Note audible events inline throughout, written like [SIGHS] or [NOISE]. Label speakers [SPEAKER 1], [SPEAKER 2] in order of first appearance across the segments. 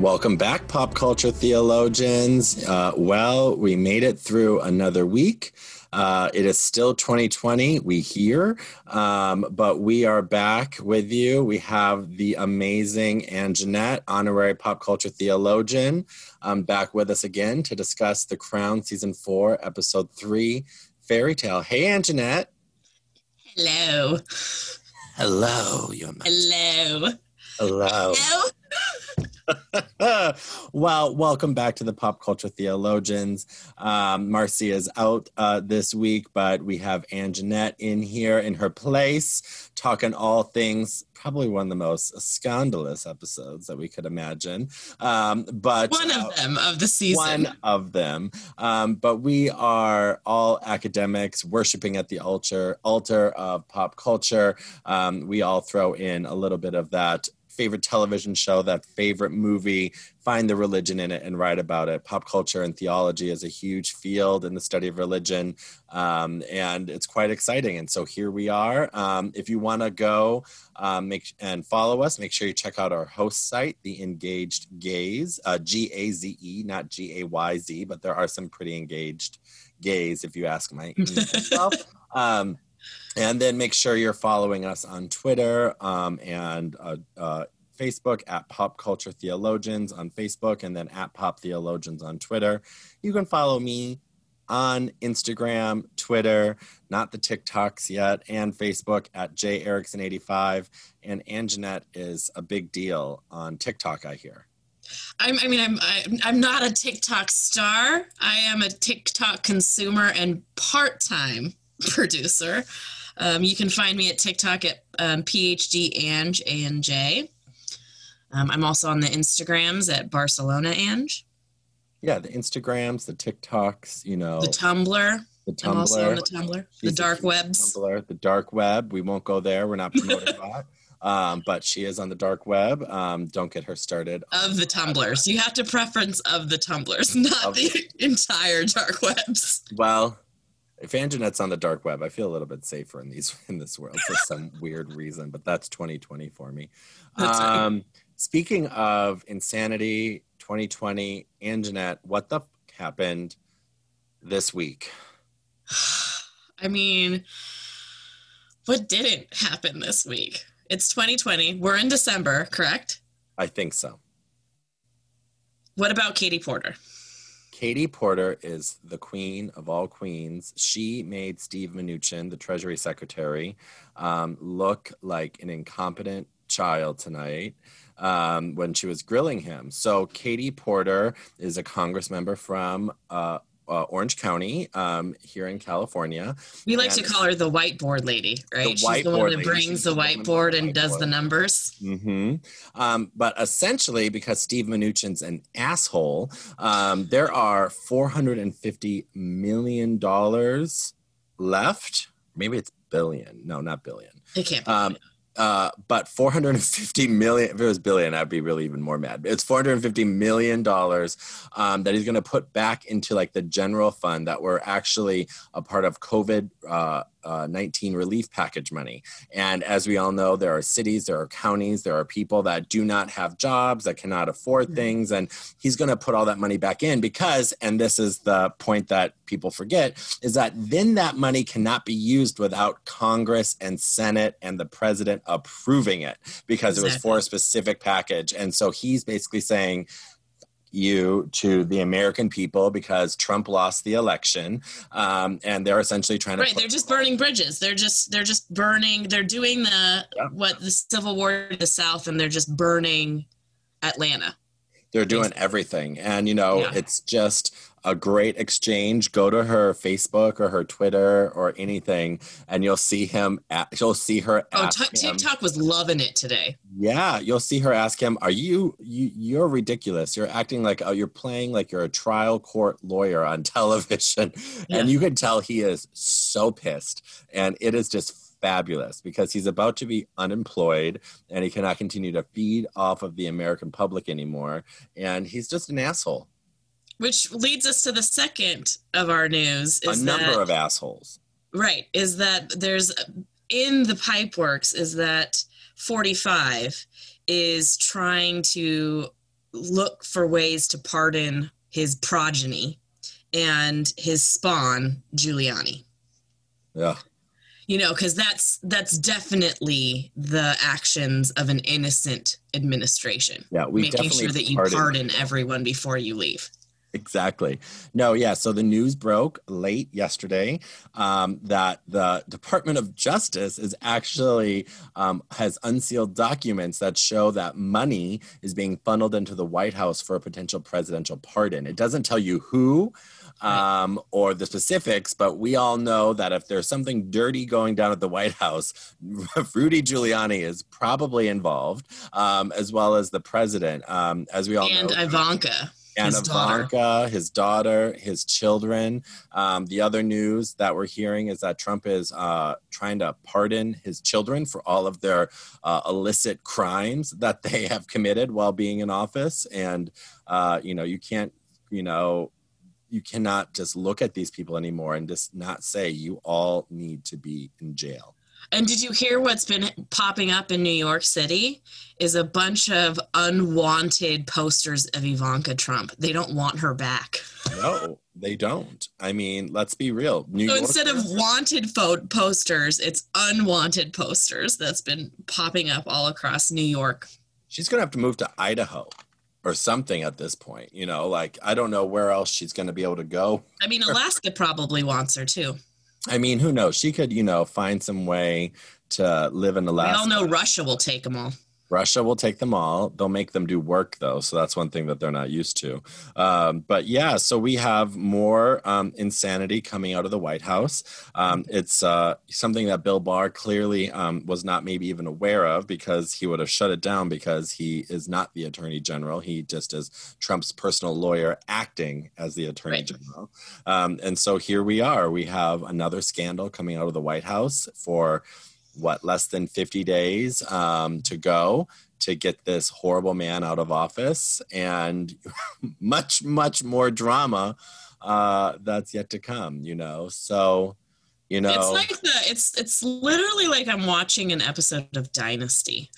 [SPEAKER 1] Welcome back, pop culture theologians. Uh, well, we made it through another week. Uh, it is still 2020. We hear, um, but we are back with you. We have the amazing Anjanette, honorary pop culture theologian, um, back with us again to discuss The Crown season four, episode three, Fairy Tale. Hey, Anjanette.
[SPEAKER 2] Hello.
[SPEAKER 1] Hello, your
[SPEAKER 2] Hello.
[SPEAKER 1] Hello.
[SPEAKER 2] Hello. [LAUGHS]
[SPEAKER 1] well, welcome back to the Pop Culture Theologians. Um, Marcy is out uh, this week, but we have Anjanette in here in her place, talking all things. Probably one of the most scandalous episodes that we could imagine. Um, but
[SPEAKER 2] One
[SPEAKER 1] uh,
[SPEAKER 2] of them of the season.
[SPEAKER 1] one of them. Um, but we are all academics worshiping at the altar, altar of pop culture. Um, we all throw in a little bit of that favorite television show, that favorite movie, find the religion in it and write about it. Pop culture and theology is a huge field in the study of religion, um, and it's quite exciting. And so here we are. Um, if you want to go um, make and follow us, make sure you check out our host site, the Engaged Gaze, uh, G A Z E, not G A Y Z, but there are some pretty engaged gays, if you ask my. [LAUGHS] Um, and then make sure you're following us on Twitter um, and uh, uh, Facebook at Pop Culture Theologians on Facebook and then at Pop Theologians on Twitter. You can follow me on Instagram, Twitter, not the TikToks yet, and Facebook at J Erickson85. And Anjanette is a big deal on TikTok, I hear.
[SPEAKER 2] I'm, I mean, I'm, I'm I'm not a TikTok star. I am a TikTok consumer and part-time [LAUGHS] producer. Um, you can find me at TikTok at um, PhD Ange A N J. Um, I'm also on the Instagrams at Barcelona Ange,
[SPEAKER 1] Yeah, the Instagrams, the TikToks, you know,
[SPEAKER 2] the Tumblr.
[SPEAKER 1] the
[SPEAKER 2] I'm also on
[SPEAKER 1] Tumblr.
[SPEAKER 2] the Tumblr, the
[SPEAKER 1] She's a
[SPEAKER 2] dark webs.
[SPEAKER 1] Tumblr, the dark web. We won't go there. We're not promoting [LAUGHS] that. Um, but she is on the dark web. Um, don't get her started.
[SPEAKER 2] Of the tumblers, you have to preference of the tumblers, [LAUGHS] not
[SPEAKER 1] Of
[SPEAKER 2] the entire dark webs.
[SPEAKER 1] Well, if Anjanette's on the dark web, I feel a little bit safer in these [LAUGHS] in this world for some [LAUGHS] weird reason. But that's 2020 for me. Um, speaking of insanity, 2020, Anjanette, what the f- happened this week? [SIGHS]
[SPEAKER 2] I mean, what didn't happen this week? It's 2020. We're in December, correct?
[SPEAKER 1] I think so.
[SPEAKER 2] What about Katie Porter?
[SPEAKER 1] Katie Porter is the queen of all queens. She made Steve Mnuchin, the Treasury Secretary, um, look like an incompetent child tonight um, when she was grilling him. So, Katie Porter is a Congress member from uh, uh, Orange County um, here in California.
[SPEAKER 2] We like
[SPEAKER 1] And-
[SPEAKER 2] to call her the whiteboard lady, right?
[SPEAKER 1] The
[SPEAKER 2] She's the one that brings
[SPEAKER 1] She's
[SPEAKER 2] the
[SPEAKER 1] the woman with
[SPEAKER 2] whiteboard and does the
[SPEAKER 1] whiteboard.
[SPEAKER 2] numbers.
[SPEAKER 1] hmm Um, but essentially, because Steve Mnuchin's an asshole, um, there are four hundred and fifty million dollars left. Maybe it's billion. No, not billion.
[SPEAKER 2] It can't be.
[SPEAKER 1] Uh, but 450 million, if it was billion, I'd be really even more mad. It's 450 million dollars um, that he's going to put back into like the general fund that were actually a part of COVID uh, uh, 19 relief package money. And as we all know, there are cities, there are counties, there are people that do not have jobs, that cannot afford
[SPEAKER 2] Mhm.
[SPEAKER 1] things. And he's going to put all that money back in because, and this is the point that people forget, is that then that money cannot be used without Congress and Senate and the president approving it because it was for a specific package. And so he's basically saying, you to the American people because Trump lost the election, um, and they're essentially trying to
[SPEAKER 2] right, they're just burning bridges. They're just they're just burning. They're doing the
[SPEAKER 1] Yeah.
[SPEAKER 2] what the Civil War in the South, and they're just burning Atlanta.
[SPEAKER 1] they're doing everything and you know
[SPEAKER 2] Yeah.
[SPEAKER 1] it's just a great exchange go to her facebook or her twitter or anything and you'll see him at, you'll see her
[SPEAKER 2] Oh, t- TikTok was loving it today.
[SPEAKER 1] yeah you'll see her ask him are you you you're ridiculous you're acting like oh, you're playing like you're a trial court lawyer on [LAUGHS] television
[SPEAKER 2] Yeah.
[SPEAKER 1] and you can tell he is so pissed and it is just fabulous because he's about to be unemployed and he cannot continue to feed off of the american public anymore and he's just an asshole
[SPEAKER 2] Which leads us to the second of our news
[SPEAKER 1] a number
[SPEAKER 2] that
[SPEAKER 1] of assholes.
[SPEAKER 2] right is that there's in the pipe works is that 45 is trying to look for ways to pardon his progeny and his spawn, Giuliani.
[SPEAKER 1] Yeah.
[SPEAKER 2] You know, because that's that's definitely the actions of an innocent administration.
[SPEAKER 1] Yeah, we
[SPEAKER 2] making
[SPEAKER 1] definitely
[SPEAKER 2] sure that you
[SPEAKER 1] pardon
[SPEAKER 2] pardon everyone before you leave.
[SPEAKER 1] Exactly. No, yeah. So the news broke late yesterday um, that the Department of Justice is actually um, has unsealed documents that show that money is being funneled into the White House for a potential presidential pardon. It doesn't tell you who um, or the specifics, but we all know that if there's something dirty going down at the White House, [LAUGHS] Rudy Giuliani is probably involved, um, as well as the president. Um, as we all know,
[SPEAKER 2] and
[SPEAKER 1] know,
[SPEAKER 2] Ivanka.
[SPEAKER 1] And
[SPEAKER 2] his.
[SPEAKER 1] Ivanka, his daughter, his children. Um, the other news that we're hearing is that Trump is uh, trying to pardon his children for all of their uh, illicit crimes that [LAUGHS] they have committed while being in office. And uh, you know, you can't, you know, you cannot just look at these people anymore and just not say you all need to be in jail.
[SPEAKER 2] And did you hear what's been popping up in New York City? Is a bunch of unwanted posters of Ivanka Trump. They don't want her back.
[SPEAKER 1] No, they don't. I mean, let's be real. New
[SPEAKER 2] So
[SPEAKER 1] York-
[SPEAKER 2] instead of wanted pho- posters, it's unwanted posters that's been popping up all across New York.
[SPEAKER 1] she's gonna have to move to Idaho or something at this point. You know, like I don't know where else she's gonna be able to go.
[SPEAKER 2] I mean, [LAUGHS] Alaska probably wants her too.
[SPEAKER 1] I mean, who knows? She could, you know, find some way to live in the last.
[SPEAKER 2] We
[SPEAKER 1] Alaska.
[SPEAKER 2] all know Russia will take them all.
[SPEAKER 1] Russia will take them all. They'll make them do work though, so that's one thing that they're not used to. Um, but yeah, so we have more um, insanity coming out of the White House. Um, it's uh, something that Bill Barr clearly um, was not maybe even aware of because he would have shut it down because he is not the Attorney General. He just is Trump's personal lawyer acting as the Attorney
[SPEAKER 2] Right.
[SPEAKER 1] General. Um, and so here we are. We have another scandal coming out of the White House for what less than 50 days um, to go to get this horrible man out of office and [LAUGHS] much much more drama uh, that's yet to come you know so you know
[SPEAKER 2] It's like the it's it's literally like I'm watching an episode of Dynasty.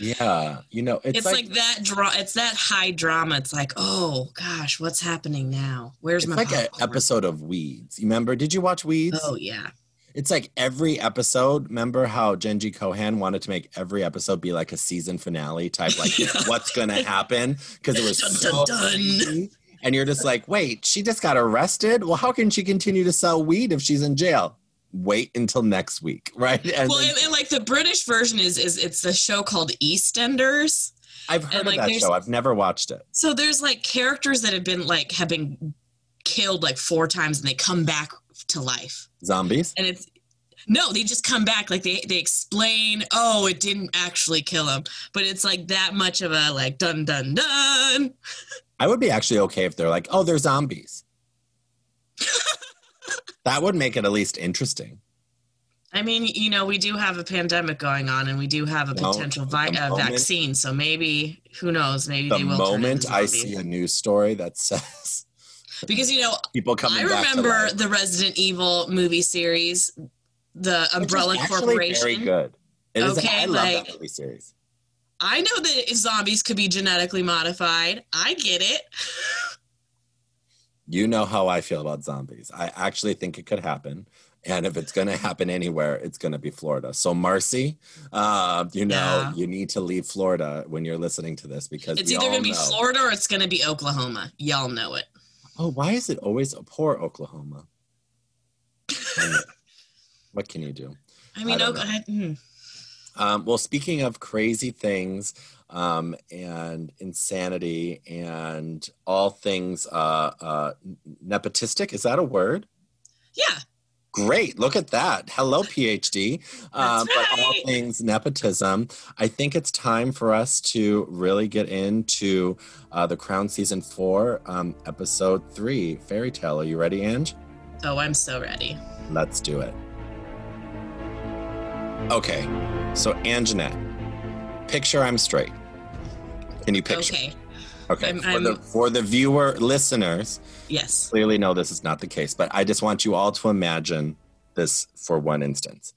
[SPEAKER 1] yeah you know it's,
[SPEAKER 2] It's, like, that draw. It's that high drama. It's like, oh gosh, what's happening now? Where's
[SPEAKER 1] it's
[SPEAKER 2] my
[SPEAKER 1] like an episode of weeds you remember did you watch weeds
[SPEAKER 2] Oh yeah,
[SPEAKER 1] it's like every episode remember how Jenji Kohan wanted to make every episode be like a season finale type like [LAUGHS]
[SPEAKER 2] Yeah.
[SPEAKER 1] what's gonna happen? Because it was
[SPEAKER 2] Dun,
[SPEAKER 1] so
[SPEAKER 2] dun, dun.
[SPEAKER 1] and you're just like wait she just got arrested? Well how can she continue to sell weed if she's in jail? Wait until next week [LAUGHS] right? And
[SPEAKER 2] well,
[SPEAKER 1] then-
[SPEAKER 2] and, and like the British version is is it's a show called EastEnders.
[SPEAKER 1] i've heard
[SPEAKER 2] and,
[SPEAKER 1] of
[SPEAKER 2] like,
[SPEAKER 1] that show. I've never watched it.
[SPEAKER 2] So there's like characters that have been like have been killed like four times and they come back to life.
[SPEAKER 1] zombies
[SPEAKER 2] And it's no, they just come back like they they explain, oh, it didn't actually kill him, but it's like that much of a like dun dun dun. [LAUGHS]
[SPEAKER 1] i would be actually okay if they're like oh they're zombies [LAUGHS] that would make it at least interesting
[SPEAKER 2] I mean, you know, we do have a pandemic going on, and we do have a
[SPEAKER 1] Well,
[SPEAKER 2] potential vi-
[SPEAKER 1] the
[SPEAKER 2] uh,
[SPEAKER 1] moment-
[SPEAKER 2] vaccine. So maybe, who knows? Maybe
[SPEAKER 1] the
[SPEAKER 2] they will. turn
[SPEAKER 1] moment i see a news story that [LAUGHS] says
[SPEAKER 2] because you know,
[SPEAKER 1] people coming
[SPEAKER 2] I remember the Resident Evil movie series, the
[SPEAKER 1] is
[SPEAKER 2] Umbrella Corporation.
[SPEAKER 1] Very good. It is.
[SPEAKER 2] Okay,
[SPEAKER 1] I love
[SPEAKER 2] like-
[SPEAKER 1] that movie series.
[SPEAKER 2] I know that if zombies could be genetically modified. I get it.
[SPEAKER 1] You know how I feel about zombies. I actually think it could happen. And if it's going to happen anywhere, it's going to be Florida. So, Marcy, uh, you know,
[SPEAKER 2] Yeah.
[SPEAKER 1] you need to leave Florida when you're listening to this because
[SPEAKER 2] It's either going to be Florida or it's going to be Oklahoma. Y'all know it.
[SPEAKER 1] Oh, why is it always a poor Oklahoma? [LAUGHS] What can you do?
[SPEAKER 2] I mean,
[SPEAKER 1] I
[SPEAKER 2] Oklahoma.
[SPEAKER 1] Um, well, speaking of crazy things um, and insanity and all things uh, uh, nepotistic, is that a word?
[SPEAKER 2] Yeah.
[SPEAKER 1] Great. Look at that. Hello, PhD. Um, [LAUGHS]
[SPEAKER 2] That's
[SPEAKER 1] But all
[SPEAKER 2] right.
[SPEAKER 1] things nepotism. I think it's time for us to really get into uh, the Crown Season 4, um, Episode 3, Fairy Tale. Are you ready, Ange?
[SPEAKER 2] Oh, I'm so ready.
[SPEAKER 1] Let's do it. Okay, so Anjanette, picture I'm straight. Can you picture?
[SPEAKER 2] Okay.
[SPEAKER 1] Okay.
[SPEAKER 2] I'm-
[SPEAKER 1] for, the,
[SPEAKER 2] I'm-
[SPEAKER 1] for the viewer listeners,
[SPEAKER 2] Yes.
[SPEAKER 1] clearly no, this is not the case, but I just want you all to imagine this for one instance.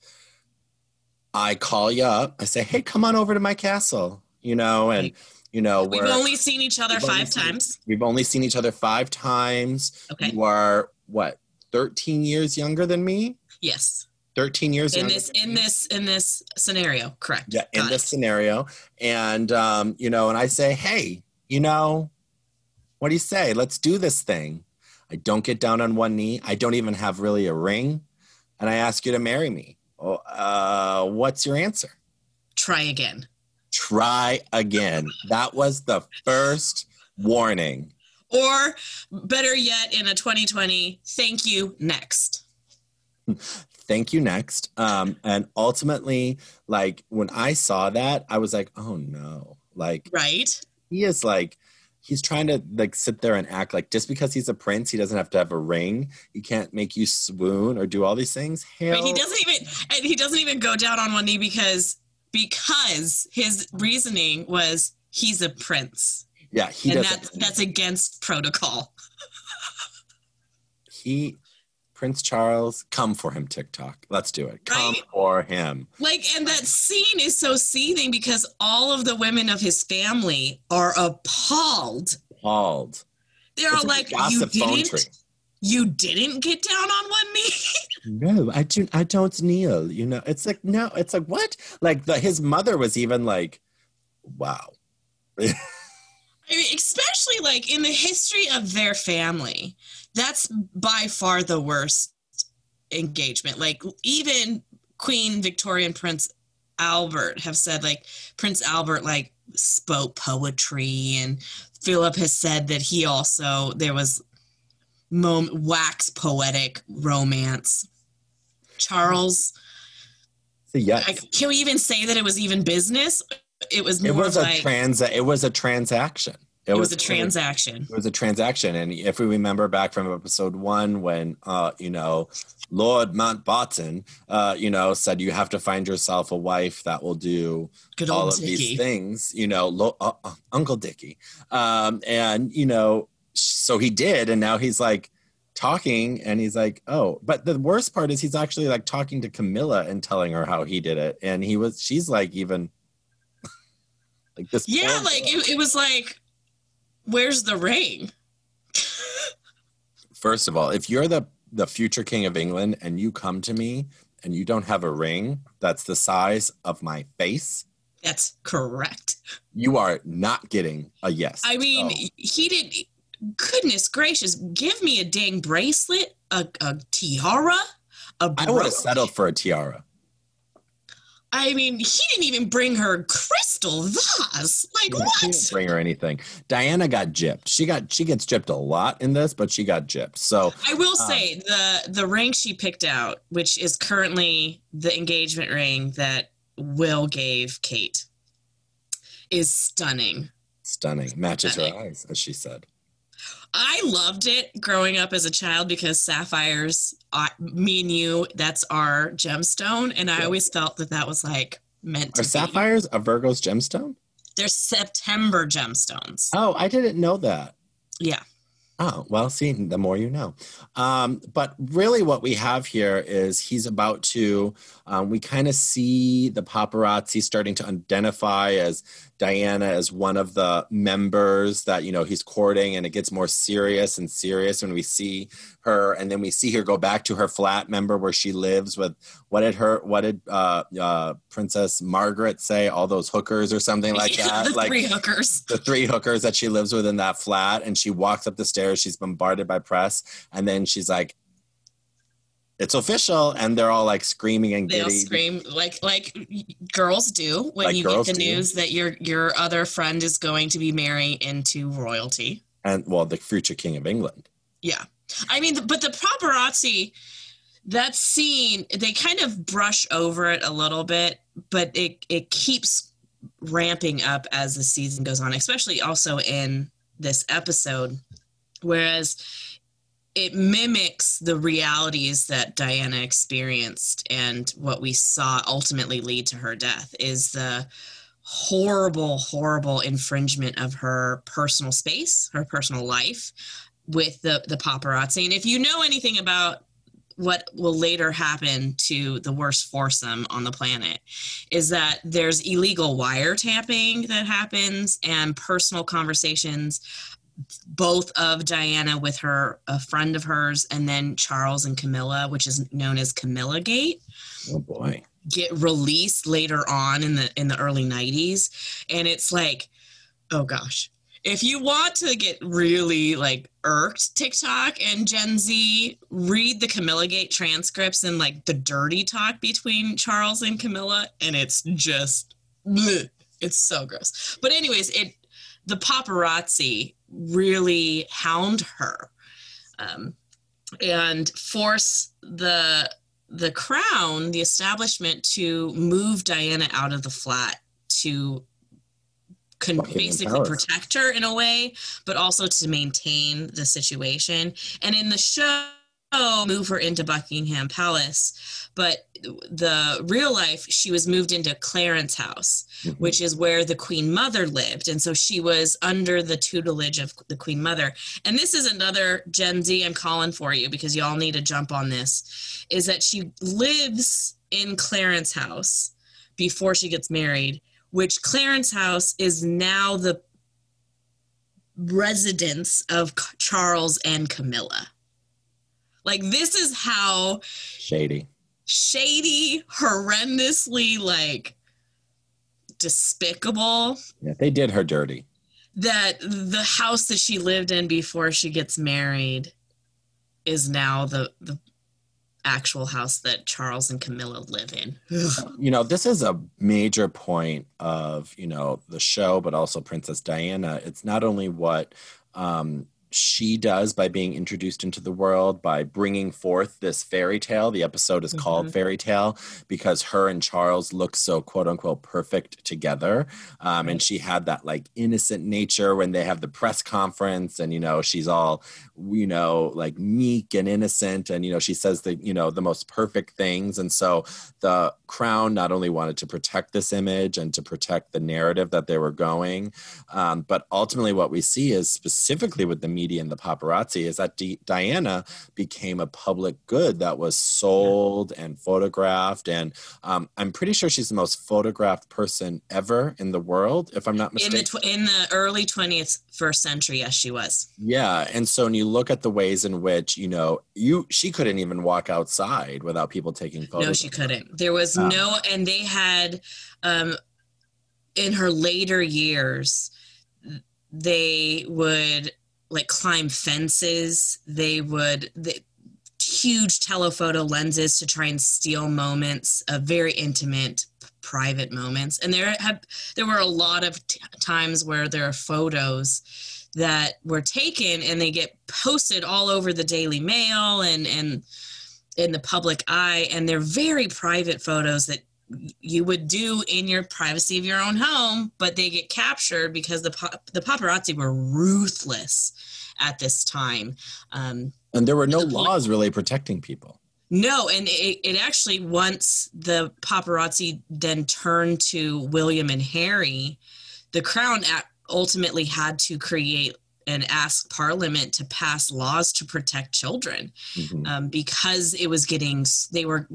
[SPEAKER 1] I call you up. I say, hey, come on over to my castle, you know, and You know,
[SPEAKER 2] We've
[SPEAKER 1] we're-
[SPEAKER 2] only seen each other five
[SPEAKER 1] seen-
[SPEAKER 2] times.
[SPEAKER 1] We've only seen each other five times.
[SPEAKER 2] Okay.
[SPEAKER 1] You are what, 13 years younger than me?
[SPEAKER 2] Yes.
[SPEAKER 1] 13 years
[SPEAKER 2] In this in this in this scenario, correct.
[SPEAKER 1] Yeah, in
[SPEAKER 2] Got
[SPEAKER 1] this
[SPEAKER 2] it.
[SPEAKER 1] scenario. And um, you know, and I say, hey, you know, what do you say? Let's do this thing. I don't get down on one knee. I don't even have really a ring. And I ask you to marry me. Oh, uh, what's your answer?
[SPEAKER 2] Try again.
[SPEAKER 1] Try again. That was the first warning.
[SPEAKER 2] Or better yet, in a 2020, thank you next.
[SPEAKER 1] thank you next um and ultimately like when i saw that i was like oh no like
[SPEAKER 2] Right?
[SPEAKER 1] He is like he's trying to like sit there and act like just because he's a prince he doesn't have to have a ring. He can't make you swoon or do all these things. Hell,
[SPEAKER 2] Right, he doesn't even and he doesn't even go down on one knee because because his reasoning was he's a prince.
[SPEAKER 1] Yeah he
[SPEAKER 2] and
[SPEAKER 1] doesn't
[SPEAKER 2] that's that's against protocol. [LAUGHS]
[SPEAKER 1] He prince charles come for him tiktok. Let's do it. Come
[SPEAKER 2] Right?
[SPEAKER 1] for him.
[SPEAKER 2] Like and that scene is so seething because all of the women of his family are appalled.
[SPEAKER 1] Appalled.
[SPEAKER 2] They're all like you didn't you didn't get down on one knee? [LAUGHS]
[SPEAKER 1] No i do i don't kneel you know? It's like no it's like what? Like the, his mother was even like wow. [LAUGHS]
[SPEAKER 2] I mean, especially like in the history of their family, that's by far the worst engagement. Like even Queen Victoria and Prince Albert have said like Prince Albert like spoke poetry and Philip has said that he also there was mom- wax poetic romance. Charles,
[SPEAKER 1] so
[SPEAKER 2] I, can we even say that it was even business? It was more
[SPEAKER 1] it was a
[SPEAKER 2] like
[SPEAKER 1] trans it was a transaction
[SPEAKER 2] it was a transaction.
[SPEAKER 1] it was a transaction and if we remember back from episode one when uh you know lord mountbatten uh you know said you have to find yourself a wife that will do
[SPEAKER 2] Good
[SPEAKER 1] all of
[SPEAKER 2] Dickie.
[SPEAKER 1] these things you know lo- uh, uh, uncle dickie um and you know so he did and now he's like talking and he's like oh but the worst part is he's actually like talking to camilla and telling her how he did it and he was she's like even [LAUGHS] like this
[SPEAKER 2] Yeah, like it, it was like, where's the ring?
[SPEAKER 1] First of all, if you're the the future king of England and you come to me and you don't have a ring that's the size of my face,
[SPEAKER 2] That's correct.
[SPEAKER 1] you are not getting a yes.
[SPEAKER 2] I mean,
[SPEAKER 1] So,
[SPEAKER 2] he did. Goodness gracious, give me a dang bracelet, a, a tiara, a
[SPEAKER 1] I would have settled for a tiara.
[SPEAKER 2] I mean, he didn't even bring her crystal vase. Like what?
[SPEAKER 1] He didn't bring her anything. Diana got gypped. She got she gets gypped a lot in this, but she got gypped. So
[SPEAKER 2] I will
[SPEAKER 1] Um,
[SPEAKER 2] say the the ring she picked out, which is currently the engagement ring that Will gave Kate, is stunning.
[SPEAKER 1] stunning. Matches her eyes, as she said.
[SPEAKER 2] I loved it growing up as a child because sapphires, I, me and you, that's our gemstone, and I always felt that that was like meant to
[SPEAKER 1] Are
[SPEAKER 2] be.
[SPEAKER 1] sapphires a Virgo's gemstone?
[SPEAKER 2] They're September gemstones.
[SPEAKER 1] Oh, I didn't know that.
[SPEAKER 2] Yeah.
[SPEAKER 1] Oh, well, see, the more you know. Um, but really, what we have here is he's about to, um, we kind of see the paparazzi starting to identify as Diana as one of the members that, you know, he's courting, and it gets more serious and serious when we see her. And then we see her go back to her flat, member where she lives with, what did her, what did uh, uh, Princess Margaret say? All those hookers or something like [LAUGHS] that?
[SPEAKER 2] the
[SPEAKER 1] like,
[SPEAKER 2] three hookers.
[SPEAKER 1] the three hookers that she lives with in that flat and she walks up the stairs she's bombarded by press and then she's like it's official and they're all like screaming and
[SPEAKER 2] They'll scream like like girls do when
[SPEAKER 1] Like
[SPEAKER 2] you get the
[SPEAKER 1] do.
[SPEAKER 2] news that your your other friend is going to be marrying into royalty.
[SPEAKER 1] and well the future king of england
[SPEAKER 2] Yeah. I mean, but the paparazzi, that scene, they kind of brush over it a little bit, but it, it keeps ramping up as the season goes on, especially also in this episode. Whereas it mimics the realities that Diana experienced and what we saw ultimately lead to her death is the horrible, horrible infringement of her personal space, her personal life with the the paparazzi. And if you know anything about what will later happen to the worst foursome on the planet is that there's illegal wiretapping that happens and personal conversations both of Diana with her a friend of hers and then Charles and Camilla which is known as Camilla Gate
[SPEAKER 1] Oh boy.
[SPEAKER 2] get released later on in the in the early 90s and it's like oh gosh if you want to get really like irked TikTok and Gen Z, read the Camilla Gate transcripts and like the dirty talk between Charles and Camilla, and it's just bleh. it's so gross. But anyways, it the paparazzi really hound her um, and force the the crown, the establishment, to move Diana out of the flat to basically protect her in a way, but also to maintain the situation. And in the show, move her into Buckingham Palace, but the real life, she was moved into Clarence House,
[SPEAKER 1] Mhm.
[SPEAKER 2] which is where the Queen Mother lived. And so she was under the tutelage of the Queen Mother. And this is another Gen Z I'm calling for you because y'all need to jump on this is that she lives in Clarence House before she gets married, which Clarence House is now the residence of Charles and Camilla. Like, this is how
[SPEAKER 1] Shady.
[SPEAKER 2] shady, horrendously, like, despicable
[SPEAKER 1] Yeah, they did her dirty.
[SPEAKER 2] that the house that she lived in before she gets married is now the the actual house that Charles and Camilla live in.
[SPEAKER 1] You know, this is a major point of, you know, the show, but also Princess Diana. It's not only what um, she does by being introduced into the world, by bringing forth this fairy tale. The episode is called
[SPEAKER 2] Mhm.
[SPEAKER 1] Fairy Tale because her and Charles look so quote unquote perfect together. Um, and she had that like innocent nature when they have the press conference and, you know, she's all, you know, like meek and innocent. And, you know, she says the, you know, the most perfect things. And so the crown not only wanted to protect this image and to protect the narrative that they were going, um, but ultimately what we see is specifically with the media and the paparazzi is that Di- Diana became a public good that was sold and photographed. And um, I'm pretty sure she's the most photographed person ever in the world, if I'm not
[SPEAKER 2] In
[SPEAKER 1] mistaken.
[SPEAKER 2] the tw- in the early 20th first century, yes, she was.
[SPEAKER 1] Yeah, and so when you look at the ways in which you know you she couldn't even walk outside without people taking photos.
[SPEAKER 2] No, she couldn't. There was
[SPEAKER 1] Um,
[SPEAKER 2] no, and they had, um, in her later years, they would like climb fences. They would huge telephoto lenses to try and steal moments of very intimate, private moments. And there have there were a lot of t- times where there are photos that were taken and they get posted all over the Daily Mail and and in the public eye and they're very private photos that you would do in your privacy of your own home but they get captured because the the paparazzi were ruthless at this time um,
[SPEAKER 1] and there were no
[SPEAKER 2] the point-
[SPEAKER 1] laws really protecting people.
[SPEAKER 2] no, and it, it actually once the paparazzi then turned to William and Harry, the crown a- ultimately had to create and ask Parliament to pass laws to protect children
[SPEAKER 1] Mhm.
[SPEAKER 2] um, because it was getting they were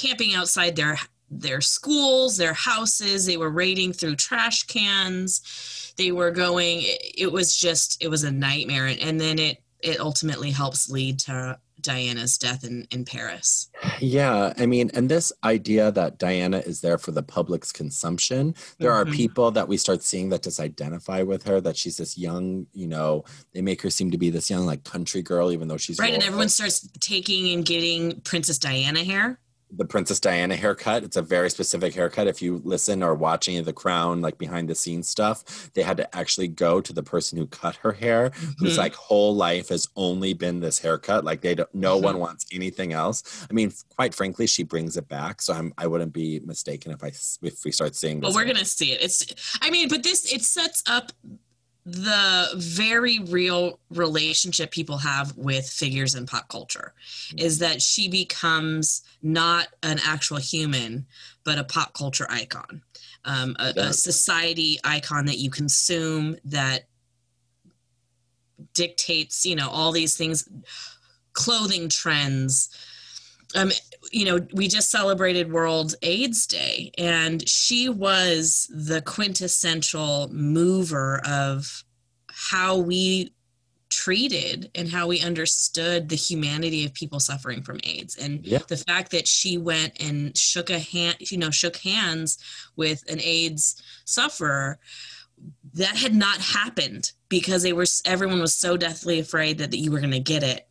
[SPEAKER 2] camping outside their their schools, their houses. They were raiding through trash cans. They were going. It, was just it was a nightmare, and, then it it ultimately helps lead to Diana's death in in Paris.
[SPEAKER 1] Yeah, I mean, and this idea that Diana is there for the public's consumption, there are
[SPEAKER 2] Mhm.
[SPEAKER 1] people that we start seeing that disidentify with her, that she's this young, you know, they make her seem to be this young, like country girl, even though she's
[SPEAKER 2] Right, and everyone starts taking and getting Princess Diana hair.
[SPEAKER 1] The Princess Diana haircut. It's a very specific haircut. If you listen or watch any of the Crown, like behind the scenes stuff, they had to actually go to the person who cut her hair, whose
[SPEAKER 2] Mhm.
[SPEAKER 1] like whole life has only been this haircut. Like they don't, no
[SPEAKER 2] Mhm.
[SPEAKER 1] one wants anything else. I mean, quite frankly, she brings it back. So I'm, I wouldn't be mistaken if I if we start seeing.
[SPEAKER 2] Well, we're gonna see it. It's, I mean, but this it sets up the very real relationship people have with figures in pop culture is that she becomes not an actual human but a pop culture icon um, a, a society icon that you consume that dictates you know all these things clothing trends. Um, you know, we just celebrated World AIDS Day, and she was the quintessential mover of how we treated and how we understood the humanity of people suffering from AIDS and
[SPEAKER 1] Yeah.
[SPEAKER 2] the fact that she went and shook a hand you know shook hands with an AIDS sufferer that had not happened because they were everyone was so deathly afraid that, that you were going to get it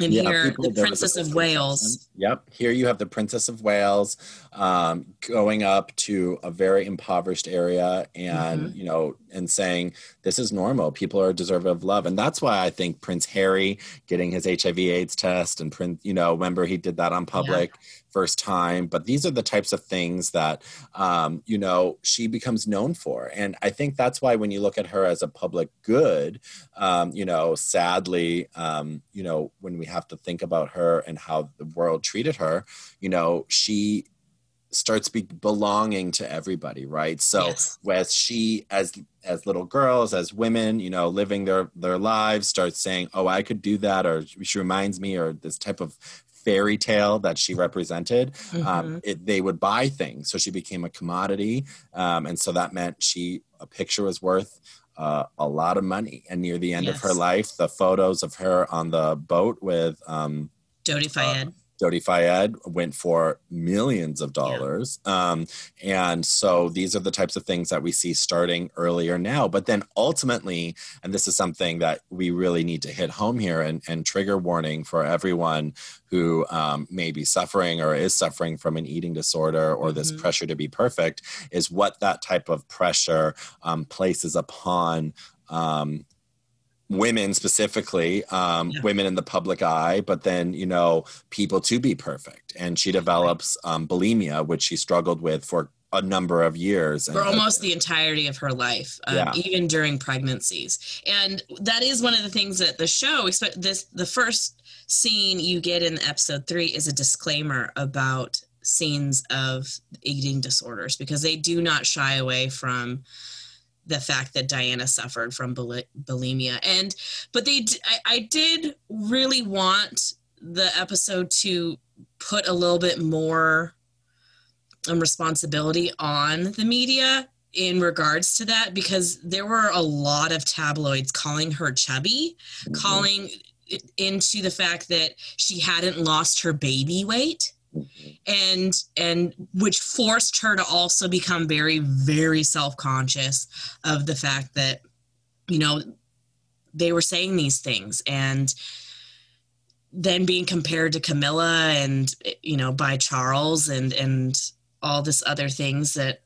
[SPEAKER 2] and
[SPEAKER 1] Yeah,
[SPEAKER 2] here the
[SPEAKER 1] there was a
[SPEAKER 2] princess of wales
[SPEAKER 1] Yep. Here you have the Princess of Wales um, going up to a very impoverished area and,
[SPEAKER 2] Mm-hmm.
[SPEAKER 1] you know, and saying, this is normal. People are deserving of love. And that's why I think Prince Harry getting his HIV AIDS test and Prince, you know, remember he did that on public first time. But these are the types of things that, um, you know, she becomes known for. And I think that's why when you look at her as a public good, um, you know, sadly, um, you know, when we have to think about her and how the world treated her, you know, she starts be belonging to everybody, right? So
[SPEAKER 2] Yes.
[SPEAKER 1] as she as as little girls, as women, you know, living their their lives, starts saying, "Oh, I could do that," or she reminds me, or this type of fairy tale that she represented
[SPEAKER 2] Mhm.
[SPEAKER 1] um, it, they would buy things. So she became a commodity. Um, and so that meant she, a picture was worth uh, a lot of money. And near the end of her life, the photos of her on the boat with um,
[SPEAKER 2] Jody Fayed.
[SPEAKER 1] Dodi Fayed went for millions of dollars. Um, and so these are the types of things that we see starting earlier now. But then ultimately, and this is something that we really need to hit home here and, and trigger warning for everyone who um, may be suffering or is suffering from an eating disorder or this
[SPEAKER 2] Mhm.
[SPEAKER 1] pressure to be perfect is what that type of pressure um, places upon. Um, women specifically um,
[SPEAKER 2] Yeah.
[SPEAKER 1] women in the public eye but then you know people to be perfect and she develops um, bulimia which she struggled with for a number of years and
[SPEAKER 2] for almost the entirety of her life, um,
[SPEAKER 1] Yeah.
[SPEAKER 2] even during pregnancies. And that is one of the things that the show, expect this, the first scene you get in episode three is a disclaimer about scenes of eating disorders because they do not shy away from the fact that Diana suffered from buli- bulimia. And, but they, d- I, I did really want the episode to put a little bit more um, responsibility on the media in regards to that because there were a lot of tabloids calling her chubby,
[SPEAKER 1] Mhm.
[SPEAKER 2] calling into the fact that she hadn't lost her baby weight. And and which forced her to also become very very self-conscious of the fact that you know they were saying these things and then being compared to Camilla and you know by Charles and and all this other things that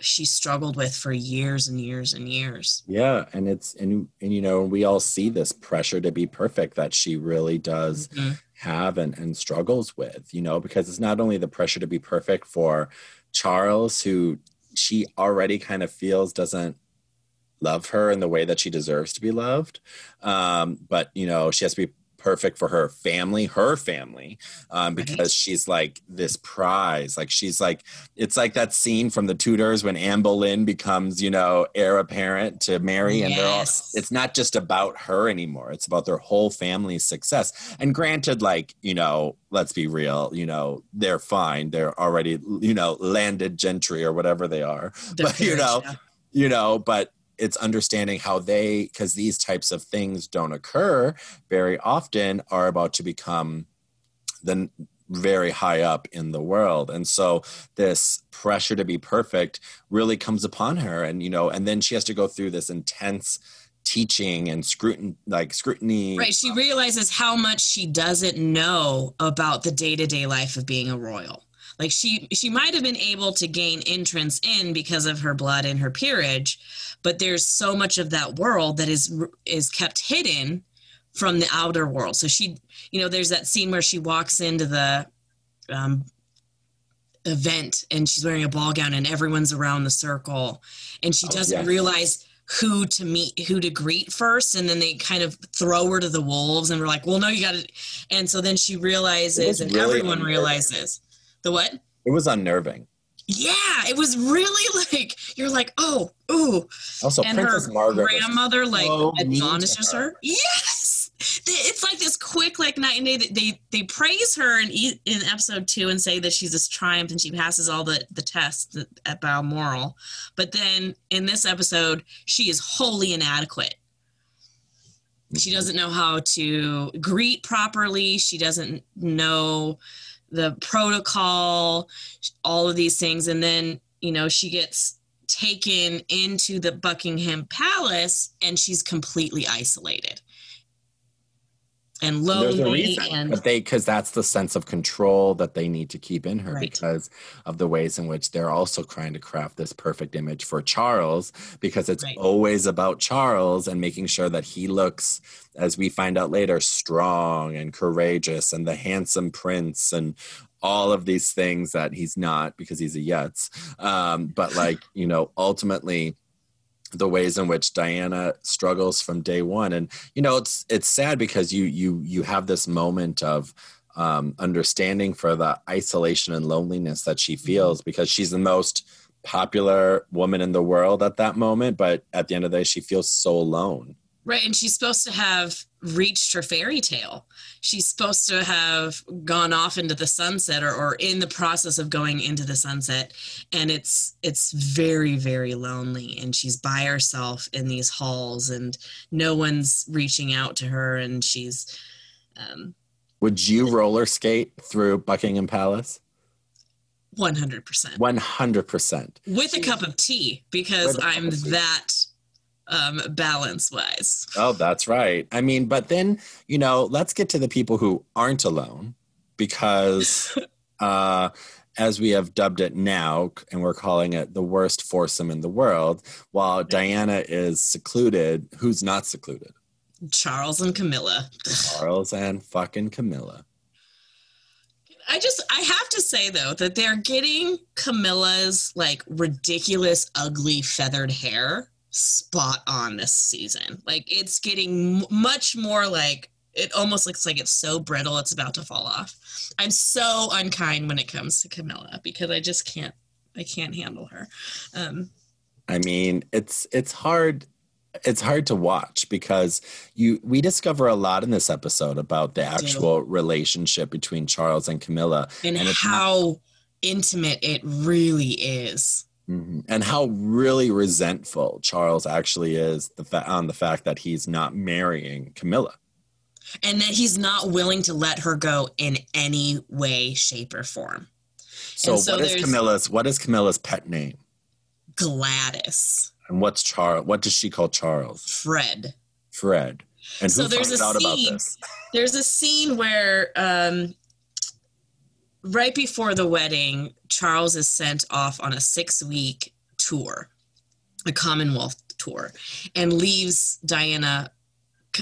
[SPEAKER 2] she struggled with for years and years and years.
[SPEAKER 1] yeah and it's and, and you know we all see this pressure to be perfect that she really does
[SPEAKER 2] Mhm.
[SPEAKER 1] Have and, and struggles with, you know, because it's not only the pressure to be perfect for Charles, who she already kind of feels doesn't love her in the way that she deserves to be loved, um, but, you know, she has to be perfect for her family, her family, um,
[SPEAKER 2] Right.
[SPEAKER 1] because she's like this prize. Like she's like, it's like that scene from the Tudors when Anne Boleyn becomes, you know, heir apparent to Mary, and they're all. It's not just about her anymore. It's about their whole family's success. And granted, like you know, let's be real. You know, they're fine. They're already, you know, landed gentry or whatever they are.
[SPEAKER 2] The [LAUGHS]
[SPEAKER 1] But, you know,
[SPEAKER 2] yeah.
[SPEAKER 1] You know, but it's understanding how they because these types of things don't occur very often are about to become then very high up in the world and so this pressure to be perfect really comes upon her and you know and then she has to go through this intense teaching and scrutiny like scrutiny
[SPEAKER 2] Right. She realizes how much she doesn't know about the day to day life of being a royal. Like she she might have been able to gain entrance in because of her blood and her peerage, but there's so much of that world that is is kept hidden from the outer world. So she, you know, there's that scene where she walks into the um, event and she's wearing a ball gown and everyone's around the circle, and she
[SPEAKER 1] Oh,
[SPEAKER 2] doesn't
[SPEAKER 1] yes.
[SPEAKER 2] realize who to meet who to greet first and then they kind of throw her to the wolves and we're like well no you gotta and so then she realizes and
[SPEAKER 1] really
[SPEAKER 2] everyone realizes the what
[SPEAKER 1] it was unnerving
[SPEAKER 2] yeah it was really [LAUGHS] like you're like oh ooh
[SPEAKER 1] also
[SPEAKER 2] and
[SPEAKER 1] princess
[SPEAKER 2] her
[SPEAKER 1] margaret
[SPEAKER 2] grandmother like
[SPEAKER 1] so mean to
[SPEAKER 2] admonishes
[SPEAKER 1] her.
[SPEAKER 2] her. yes it's like this quick like night and day that they they praise her in in episode two and say that she's this triumph and she passes all the the tests at Balmoral, but then in this episode she is wholly inadequate. She mm-hmm. doesn't know how to greet properly. She doesn't know the protocol, all of these things, and then you know she gets taken into the Buckingham Palace and she's completely isolated and lonely and
[SPEAKER 1] but they because that's the sense of control that they need to keep in her
[SPEAKER 2] Right.
[SPEAKER 1] because of the ways in which they're also trying to craft this perfect image for Charles because it's
[SPEAKER 2] Right.
[SPEAKER 1] always about Charles and making sure that he looks as we find out later strong and courageous and the handsome prince and all of these things that he's not because he's a Yetz um, but like you know ultimately the ways in which Diana struggles from day one. And you know, it's it's sad because you you you have this moment of um, understanding for the isolation and loneliness that she feels because she's the most popular woman in the world at that moment, but at the end of the day, she feels so alone.
[SPEAKER 2] right and she's supposed to have reached her fairy tale she's supposed to have gone off into the sunset or, or in the process of going into the sunset and it's it's very very lonely and she's by herself in these halls and no one's reaching out to her and she's um,
[SPEAKER 1] Would you roller skate through Buckingham Palace?
[SPEAKER 2] 100%
[SPEAKER 1] One hundred percent.
[SPEAKER 2] with a cup of tea because
[SPEAKER 1] With a cup
[SPEAKER 2] i'm
[SPEAKER 1] tea.
[SPEAKER 2] that um, balance wise
[SPEAKER 1] Oh, that's right. I mean, but then, you know, let's get to the people who aren't alone because [LAUGHS] uh as we have dubbed it now, and we're calling it the worst foursome in the world, while Diana is secluded, who's not secluded?
[SPEAKER 2] charles and camilla
[SPEAKER 1] Charles and fucking Camilla.
[SPEAKER 2] I just I have to say though that they're getting Camilla's like ridiculous ugly feathered hair spot on this season. Like it's getting m- much more like it almost looks like it's so brittle it's about to fall off. I'm so unkind when it comes to Camilla because I just can't I can't handle her. Um
[SPEAKER 1] I mean, it's it's hard it's hard to watch because you we discover a lot in this episode about the actual relationship between Charles and Camilla
[SPEAKER 2] and,
[SPEAKER 1] And not-
[SPEAKER 2] how intimate it really is.
[SPEAKER 1] Mhm. and how really resentful Charles actually is the fa- on the fact that he's not marrying Camilla.
[SPEAKER 2] And that he's not willing to let her go in any way, shape, or form.
[SPEAKER 1] So,
[SPEAKER 2] so
[SPEAKER 1] what is Camilla's what is Camilla's pet name?
[SPEAKER 2] Gladys.
[SPEAKER 1] And what's Charles? What does she call Charles?
[SPEAKER 2] Fred.
[SPEAKER 1] Fred. And
[SPEAKER 2] So there's a
[SPEAKER 1] out about
[SPEAKER 2] scene-
[SPEAKER 1] this? [LAUGHS]
[SPEAKER 2] There's a scene where, um, right before the wedding, Charles is sent off on a six week tour, a Commonwealth tour, and leaves Diana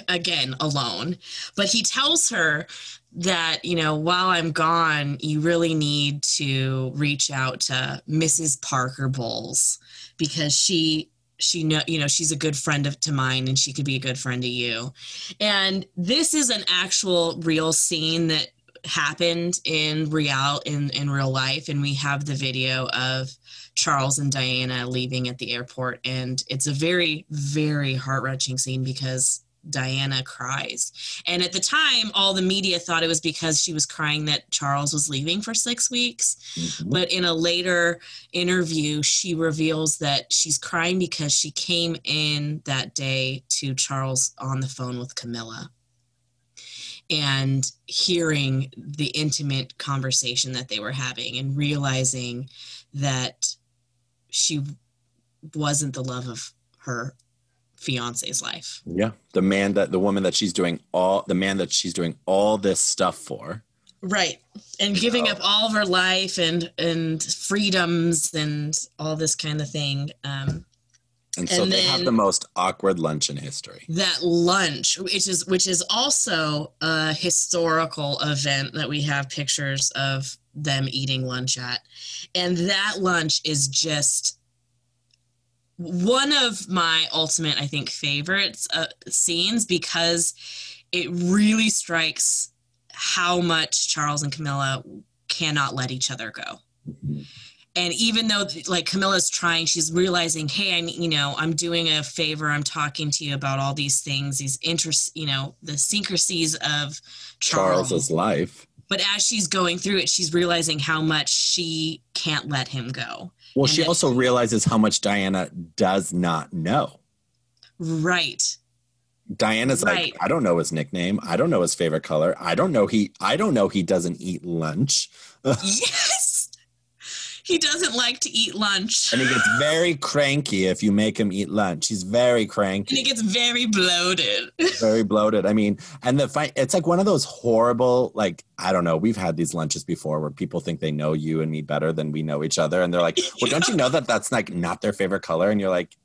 [SPEAKER 2] again alone. But he tells her that, you know, while I'm gone, you really need to reach out to Mrs. Parker Bowles because she she know you know she's a good friend of to mine and she could be a good friend to you and this is an actual real scene that happened in real in in real life. And we have the video of charles and diana leaving at the airport. And it's a very very heart-wrenching scene because diana cries. And at the time all the media thought it was because she was crying that charles was leaving for six weeks.
[SPEAKER 1] Mhm.
[SPEAKER 2] but in a later interview she reveals that she's crying because she came in that day to charles on the phone with camilla and hearing the intimate conversation that they were having and realizing that she wasn't the love of her fiance's life
[SPEAKER 1] Yeah, the man that the woman that she's doing all the man that she's doing all this stuff for.
[SPEAKER 2] right and giving up all of her life and and freedoms and all this kind of thing um
[SPEAKER 1] And so
[SPEAKER 2] And
[SPEAKER 1] they have the most awkward lunch in history.
[SPEAKER 2] that lunch which is which is also a historical event that we have pictures of them eating lunch at. And that lunch is just one of my ultimate i think favorites uh, scenes because it really strikes how much charles and camilla cannot let each other go and even though like Camilla's trying, she's realizing, hey, i'm you know I'm doing a favor. I'm talking to you about all these things, these interests, you know, the syncrasies of Charles.
[SPEAKER 1] Charles's life.
[SPEAKER 2] But as she's going through it, she's realizing how much she can't let him go.
[SPEAKER 1] Well, she also realizes how much Diana does not know.
[SPEAKER 2] Right.
[SPEAKER 1] Diana's
[SPEAKER 2] Right.
[SPEAKER 1] like, I don't know his nickname. I don't know his favorite color. I don't know he. I don't know he doesn't eat lunch. [LAUGHS] [LAUGHS]
[SPEAKER 2] yes. He doesn't like to eat lunch.
[SPEAKER 1] And he gets very cranky if you make him eat lunch. He's very cranky.
[SPEAKER 2] and he gets very bloated. [LAUGHS]
[SPEAKER 1] very bloated. I mean, and the fight, it's like one of those horrible, like, I don't know, we've had these lunches before where people think they know you and me better than we know each other. And they're like, well, don't you know that that's like not their favorite color? And you're like,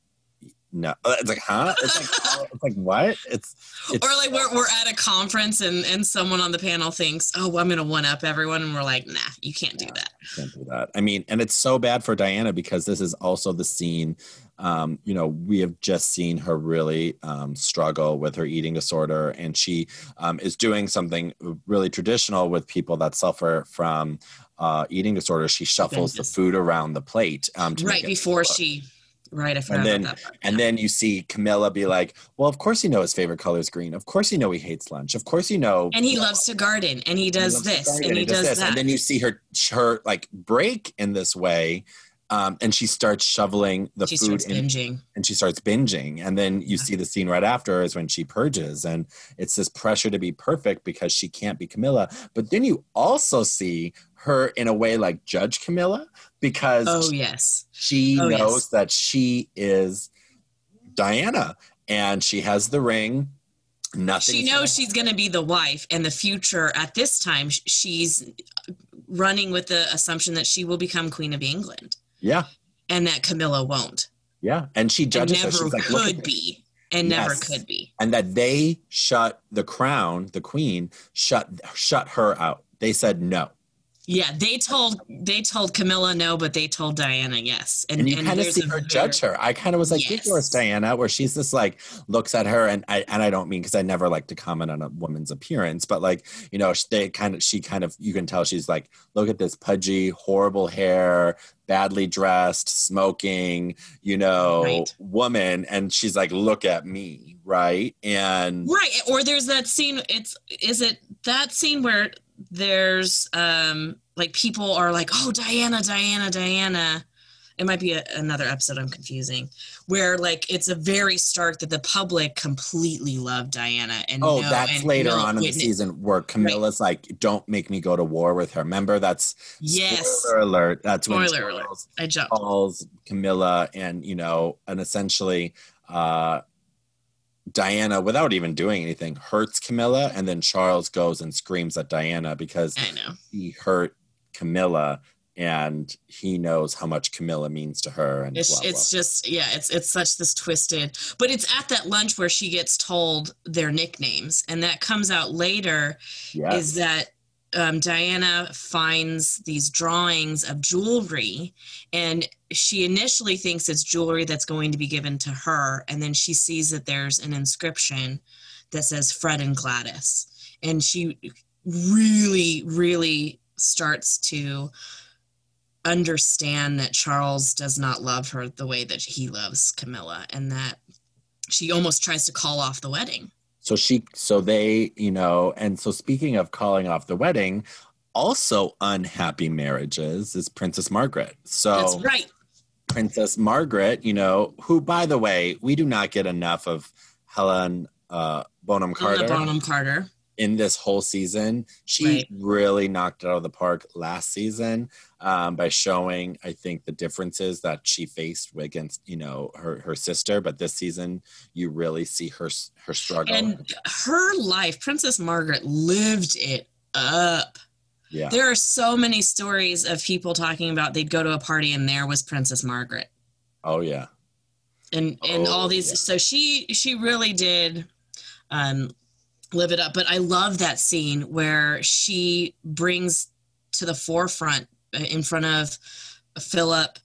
[SPEAKER 1] no. It's like, huh? It's like, [LAUGHS] oh, it's like what? It's, it's
[SPEAKER 2] or like we're, we're at a conference and, and someone on the panel thinks, oh, I'm going to one up everyone. And we're like, nah, you can't do that.
[SPEAKER 1] can't do that. I mean, and it's so bad for Diana because this is also the scene. Um, you know, we have just seen her really um, struggle with her eating disorder, and she um, is doing something really traditional with people that suffer from uh, eating disorder. She shuffles the food around the plate um, to
[SPEAKER 2] Right before she, right. I forgot
[SPEAKER 1] And then-
[SPEAKER 2] about that part.
[SPEAKER 1] And then you see Camilla be like, "Well, of course you know his favorite color is green. Of course you know he hates lunch. Of course you know."
[SPEAKER 2] and he loves to garden and he
[SPEAKER 1] He
[SPEAKER 2] does
[SPEAKER 1] to
[SPEAKER 2] this and he does
[SPEAKER 1] this.
[SPEAKER 2] that.
[SPEAKER 1] And then you see her her like break in this way, um, and she starts shoveling the
[SPEAKER 2] she
[SPEAKER 1] food in,
[SPEAKER 2] binging.
[SPEAKER 1] and she starts binging. And then you
[SPEAKER 2] Yeah.
[SPEAKER 1] see the scene right after is when she purges, and it's this pressure to be perfect because she can't be Camilla. But then you also see her in a way like judge Camilla because
[SPEAKER 2] Oh, yes.
[SPEAKER 1] she
[SPEAKER 2] Oh,
[SPEAKER 1] knows
[SPEAKER 2] yes.
[SPEAKER 1] that she is Diana and she has the ring. Nothing.
[SPEAKER 2] She knows she's going to be the wife and the future. At this time, she's running with the assumption that she will become Queen of England
[SPEAKER 1] Yeah,
[SPEAKER 2] and that Camilla won't.
[SPEAKER 1] yeah. And she
[SPEAKER 2] And
[SPEAKER 1] judges her.
[SPEAKER 2] never
[SPEAKER 1] She's like,
[SPEAKER 2] could be. And never could be.
[SPEAKER 1] and that they shut the crown, the queen, shut shut her out. They said no.
[SPEAKER 2] Yeah, they told they told Camilla no, but they told Diana yes.
[SPEAKER 1] And you kind of see her judge her. I kind of was like,
[SPEAKER 2] Yes.
[SPEAKER 1] "Get yours, Diana," where she's just like looks at her, and I and I don't mean because I never like to comment on a woman's appearance, but like you know, they kind of she kind of you can tell she's like, look at this pudgy, horrible hair, badly dressed, smoking, you know,
[SPEAKER 2] Right.
[SPEAKER 1] woman, and she's like, look at me, right? And
[SPEAKER 2] Right. Or there's that scene. It's is it that scene where there's um like people are like, oh Diana, Diana, Diana. It might be a, another episode I'm confusing, where like it's a very stark that the public completely love Diana and
[SPEAKER 1] Oh, that's
[SPEAKER 2] and
[SPEAKER 1] later
[SPEAKER 2] Camilla
[SPEAKER 1] on in the season where Camilla's like, "Don't make me go to war with her." Remember, that's
[SPEAKER 2] Yes,
[SPEAKER 1] spoiler alert. That's when
[SPEAKER 2] Spoiler alert.
[SPEAKER 1] Charles
[SPEAKER 2] I jumped.
[SPEAKER 1] calls Camilla, and you know, and essentially, uh, Diana, without even doing anything, hurts Camilla, and then Charles goes and screams at Diana because
[SPEAKER 2] I know.
[SPEAKER 1] he hurt Camilla, and he knows how much Camilla means to her. And
[SPEAKER 2] It's
[SPEAKER 1] blah,
[SPEAKER 2] it's
[SPEAKER 1] blah.
[SPEAKER 2] just yeah, it's it's such this twisted. But it's at that lunch where she gets told their nicknames, and that comes out later.
[SPEAKER 1] yes.
[SPEAKER 2] is that um, Diana finds these drawings of jewelry, and she initially thinks it's jewelry that's going to be given to her, and then she sees that there's an inscription that says Fred and Gladys, and she really, really starts to understand that Charles does not love her the way that he loves Camilla, and that she almost tries to call off the wedding.
[SPEAKER 1] So she, so they, you know, and so speaking of calling off the wedding, also unhappy marriages is Princess Margaret. So
[SPEAKER 2] That's right.
[SPEAKER 1] Princess Margaret, you know, who, by the way, we do not get enough of Helen uh, Bonham Carter
[SPEAKER 2] Helena Bonham Carter.
[SPEAKER 1] In this whole season. She
[SPEAKER 2] Right.
[SPEAKER 1] really knocked it out of the park last season um, by showing, I think, the differences that she faced against, you know, her her sister. But this season, you really see her her struggle.
[SPEAKER 2] And her life, Princess Margaret lived it up.
[SPEAKER 1] yeah,
[SPEAKER 2] There are so many stories of people talking about they'd go to a party and there was Princess Margaret.
[SPEAKER 1] oh yeah.
[SPEAKER 2] And and
[SPEAKER 1] Oh,
[SPEAKER 2] all these
[SPEAKER 1] yeah.
[SPEAKER 2] so she she really did um live it up. But I love that scene where she brings to the forefront uh, in front of Philip,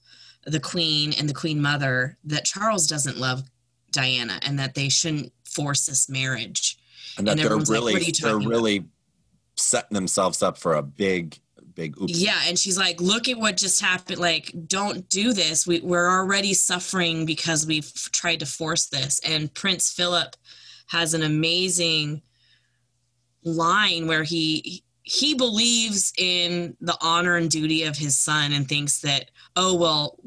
[SPEAKER 2] the queen, and the queen mother that Charles doesn't love Diana and that they shouldn't force this marriage.
[SPEAKER 1] and that
[SPEAKER 2] And
[SPEAKER 1] they're
[SPEAKER 2] like,
[SPEAKER 1] really
[SPEAKER 2] "What are you
[SPEAKER 1] they're
[SPEAKER 2] talking about?"
[SPEAKER 1] really setting themselves up for a big big oops.
[SPEAKER 2] Yeah, and she's like, "Look at what just happened. Like, don't do this. We, we're already suffering because we've tried to force this." And Prince Philip has an amazing line where he he believes in the honor and duty of his son and thinks that, oh well,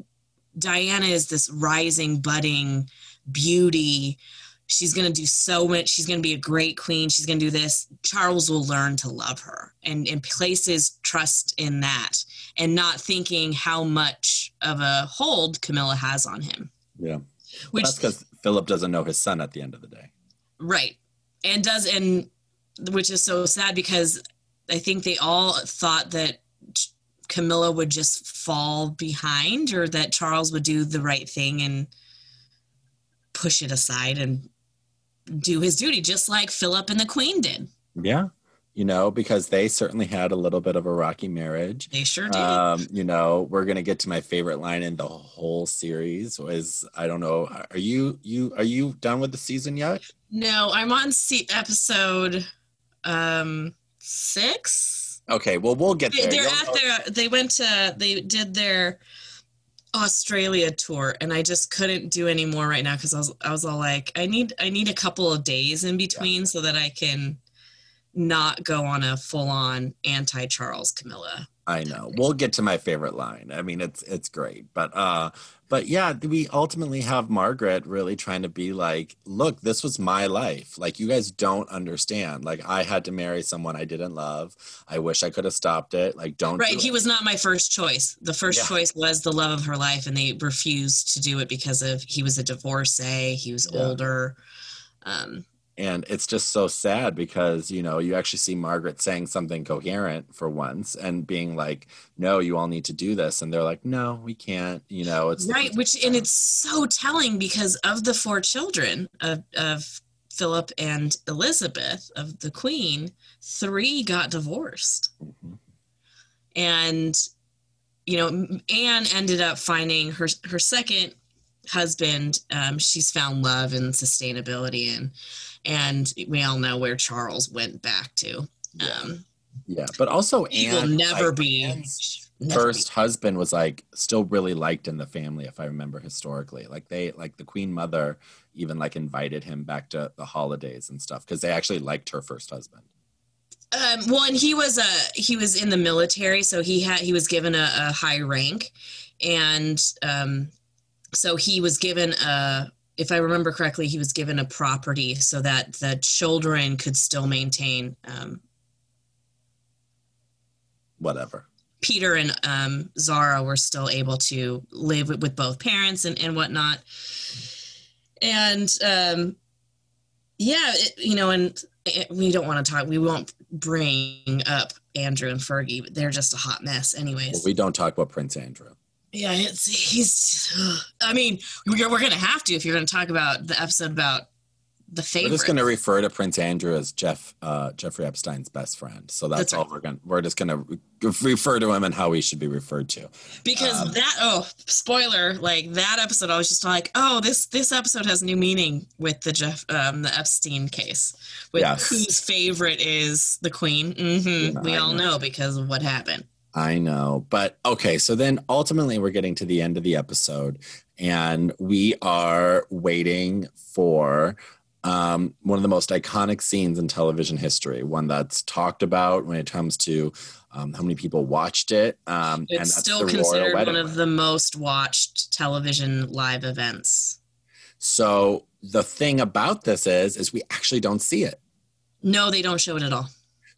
[SPEAKER 2] Diana is this rising, budding beauty. She's going to do so much. She's going to be a great queen. She's going to do this. Charles will learn to love her and, and places trust in that and not thinking how much of a hold camilla has on him.
[SPEAKER 1] Yeah.
[SPEAKER 2] which
[SPEAKER 1] That's because Philip doesn't know his son at the end of the day.
[SPEAKER 2] right. And does and which is so sad because i think they all thought that camilla would just fall behind or that charles would do the right thing and push it aside and do his duty just like philip and the queen did
[SPEAKER 1] Yeah. You know, because they certainly had a little bit of a rocky marriage.
[SPEAKER 2] they sure did
[SPEAKER 1] Um, you know, we're gonna get to my favorite line in the whole series. Was I don't know. Are you you are you done with the season yet?
[SPEAKER 2] no i'm on se- episode um six?
[SPEAKER 1] Okay, well we'll get there.
[SPEAKER 2] they're
[SPEAKER 1] You'll-
[SPEAKER 2] at their they went to they did their australia tour and i just couldn't do any more right now because i was i was all like i need i need a couple of days in between so that i can not go on a full-on anti-charles camilla
[SPEAKER 1] I know. We'll get to my favorite line. I mean, it's it's great, but uh, but yeah, we ultimately have Margaret really trying to be like, look, this was my life. Like, you guys don't understand. Like, I had to marry someone I didn't love. I wish I could have stopped it. Like, don't.
[SPEAKER 2] right
[SPEAKER 1] do
[SPEAKER 2] he
[SPEAKER 1] it.
[SPEAKER 2] was not my first choice the first
[SPEAKER 1] Yeah.
[SPEAKER 2] choice was the love of her life and they refused to do it because of he was a divorcee he was
[SPEAKER 1] Yeah.
[SPEAKER 2] older um
[SPEAKER 1] and it's just so sad because you know you actually see margaret saying something coherent for once and being like no you all need to do this and they're like no we can't you know it's
[SPEAKER 2] right which and it's so telling because of the four children of of philip and elizabeth of the queen three got divorced
[SPEAKER 1] Mhm.
[SPEAKER 2] and you know anne ended up finding her her second husband um, she's found love and sustainability in and we all know where charles went back to
[SPEAKER 1] Yeah.
[SPEAKER 2] um,
[SPEAKER 1] yeah but also
[SPEAKER 2] he will never
[SPEAKER 1] like,
[SPEAKER 2] be
[SPEAKER 1] Anne's
[SPEAKER 2] never
[SPEAKER 1] first husband was like still really liked in the family if i remember historically like they like the queen mother even like invited him back to the holidays and stuff because they actually liked her first husband
[SPEAKER 2] Um, well, and he was a he was in the military, so he had he was given a, a high rank, and um, so he was given a. If I remember correctly, he was given a property so that the children could still maintain. Um,
[SPEAKER 1] whatever
[SPEAKER 2] Peter and um, Zara were still able to live with, with both parents and, and whatnot. And um, yeah, it, you know, and it, we don't want to talk, we won't bring up Andrew and Fergie, but they're just a hot mess, anyways.
[SPEAKER 1] well, we don't talk about prince andrew
[SPEAKER 2] yeah, it's, he's, I mean, we're, we're going to have to if you're going to talk about the episode about the favorite.
[SPEAKER 1] we're just going to refer to prince andrew as jeff uh, jeffrey epstein's best friend so that's,
[SPEAKER 2] That's
[SPEAKER 1] all
[SPEAKER 2] right.
[SPEAKER 1] we're going to we're just re- refer to him and how he should be referred to
[SPEAKER 2] because
[SPEAKER 1] Um,
[SPEAKER 2] that oh spoiler like that episode i was just like oh this this episode has new meaning with the jeff um the epstein case with
[SPEAKER 1] Yes.
[SPEAKER 2] whose favorite is the queen hmm
[SPEAKER 1] Yeah,
[SPEAKER 2] we
[SPEAKER 1] I
[SPEAKER 2] all
[SPEAKER 1] know.
[SPEAKER 2] know because of what happened
[SPEAKER 1] I know. But okay, so then ultimately we're getting to the end of the episode and we are waiting for um, one of the most iconic scenes in television history, one that's talked about when it comes to um, how many people watched it. Um, and
[SPEAKER 2] it's
[SPEAKER 1] that's
[SPEAKER 2] still considered one of the most watched television live events
[SPEAKER 1] so the thing about this is, is we actually don't see it.
[SPEAKER 2] no they don't show it at all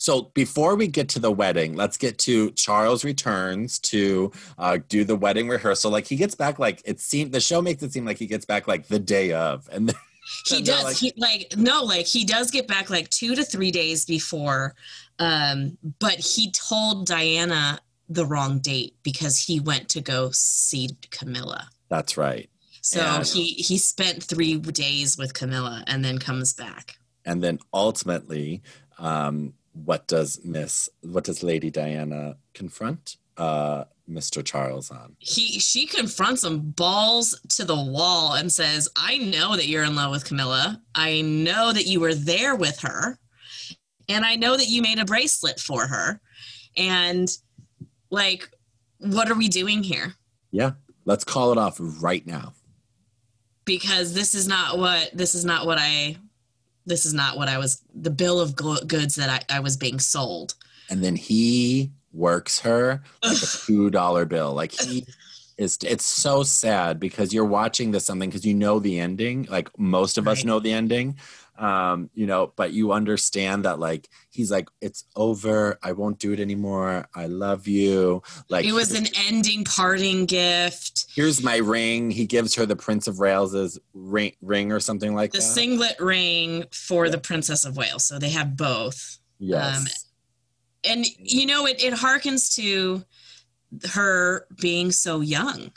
[SPEAKER 1] So before we get to the wedding, let's get to Charles returns to uh, do the wedding rehearsal. Like he gets back, like it seemed the show makes it seem like he gets back like the day of, and then, [LAUGHS]
[SPEAKER 2] he does
[SPEAKER 1] like-
[SPEAKER 2] he like no like he does get back like two to three days before um but he told diana the wrong date because he went to go see camilla
[SPEAKER 1] that's right.
[SPEAKER 2] so
[SPEAKER 1] And-
[SPEAKER 2] he he spent three days with camilla and then comes back
[SPEAKER 1] And then ultimately, um, what does Miss, what does Lady Diana confront uh, Mr. Charles on?
[SPEAKER 2] he she confronts him balls to the wall and says i know that you're in love with camilla i know that you were there with her and i know that you made a bracelet for her and like what are we doing here?
[SPEAKER 1] Yeah. Let's call it off right now.
[SPEAKER 2] Because this is not what this is not what I this is not what I was the bill of goods that I, I was being sold.
[SPEAKER 1] And then he works her like a two dollar bill. Like he is it's so sad because you're watching this something because you know the ending. Like most of right. us know the ending um you know but you understand that like he's like it's over. I won't do it anymore. I love you. Like
[SPEAKER 2] it was an ending parting gift.
[SPEAKER 1] Here's my ring. He gives her the prince of wales's ring ring or something like
[SPEAKER 2] the
[SPEAKER 1] that.
[SPEAKER 2] the signet ring for yeah. the princess of wales. So they have both.
[SPEAKER 1] Yes. Um,
[SPEAKER 2] and you know it, it harkens to her being so young.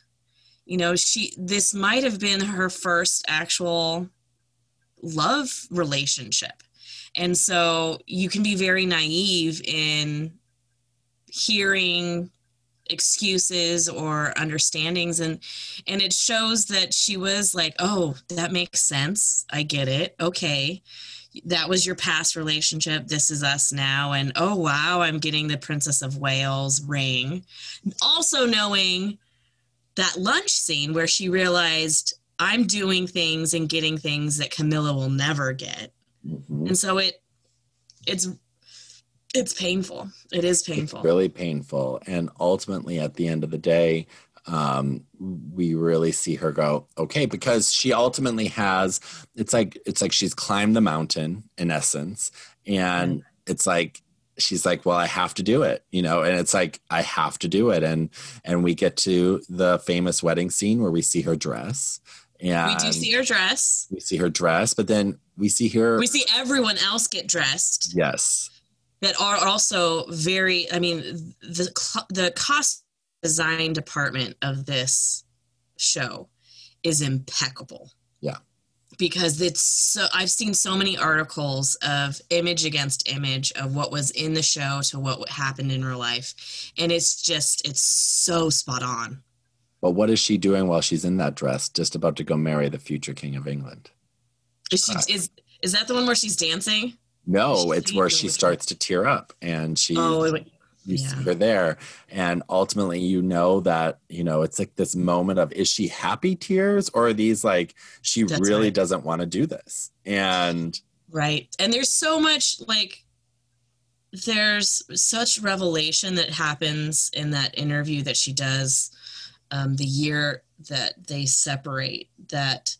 [SPEAKER 2] You know she this might have been her first actual love relationship. And so you can be very naive in hearing excuses or understandings. And and it shows that she was like oh that makes sense. I get it. Okay. That was your past relationship. This is us now. And oh wow i'm getting the princess of wales ring. Also knowing that lunch scene where she realized I'm doing things and getting things that Camilla will never get. Mm-hmm. And so it it's it's painful. It is painful.
[SPEAKER 1] It's really painful. And ultimately at the end of the day, um, we really see her go, okay, because she ultimately has it's like it's like she's climbed the mountain in essence. And it's like she's like well i have to do it you know and it's like i have to do it and and we get to the famous wedding scene where we see her dress
[SPEAKER 2] and we do see her dress.
[SPEAKER 1] We see her dress, but then we see her.
[SPEAKER 2] We see everyone else get dressed.
[SPEAKER 1] Yes.
[SPEAKER 2] That are also very. I mean, the the cost design department of this show is impeccable.
[SPEAKER 1] Yeah.
[SPEAKER 2] Because it's so I've seen so many articles of image against image of what was in the show to what happened in real life. And it's just it's so spot on.
[SPEAKER 1] But what is she doing while she's in that dress, just about to go marry the future king of England?
[SPEAKER 2] Is she, is is that the one where she's dancing?
[SPEAKER 1] No, she's it's where she starts to tear up, and she. Oh, you yeah. see her there, and ultimately, you know that you know it's like this moment of is she happy tears or are these like she That's really right. doesn't want to do this, and
[SPEAKER 2] right, and there's so much like there's such revelation that happens in that interview that she does um, the year that they separate that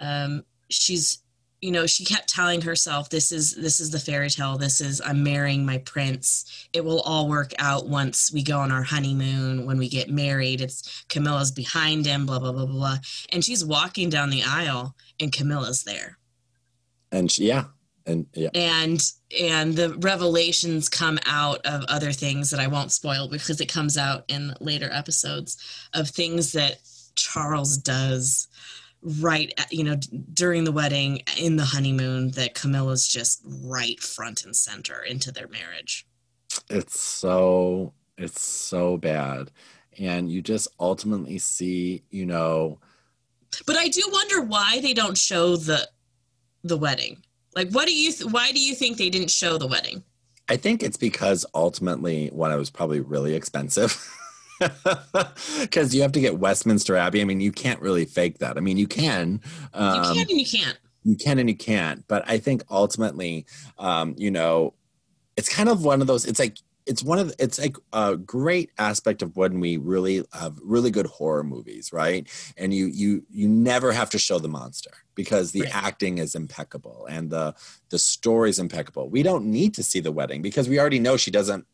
[SPEAKER 2] um, she's you know she kept telling herself this is this is the fairy tale. This is i'm marrying my prince. It will all work out once we go on our honeymoon when we get married. It's camilla's behind him blah blah blah blah and she's walking down the aisle and camilla's there.
[SPEAKER 1] And she, yeah and yeah.
[SPEAKER 2] And and the revelations come out of other things that i won't spoil because it comes out in later episodes of things that charles does right at, you know during the wedding in the honeymoon that camilla's just right front and center into their marriage.
[SPEAKER 1] It's so it's so bad. And you just ultimately see you know
[SPEAKER 2] but i do wonder why they don't show the the wedding like, what do you? Th- why do you think they didn't show the wedding?
[SPEAKER 1] I think it's because ultimately, one, it was probably really expensive. [LAUGHS] Because you have to get Westminster Abbey. I mean, you can't really fake that. I mean, you can.
[SPEAKER 2] Um, you can and you can't.
[SPEAKER 1] You can and you can't. But I think ultimately, um, you know, it's kind of one of those. It's like it's one of the, it's like a great aspect of when we really have really good horror movies right? And you you you never have to show the monster because the right. acting is impeccable and the the story is impeccable. We don't need to see the wedding because we already know she doesn't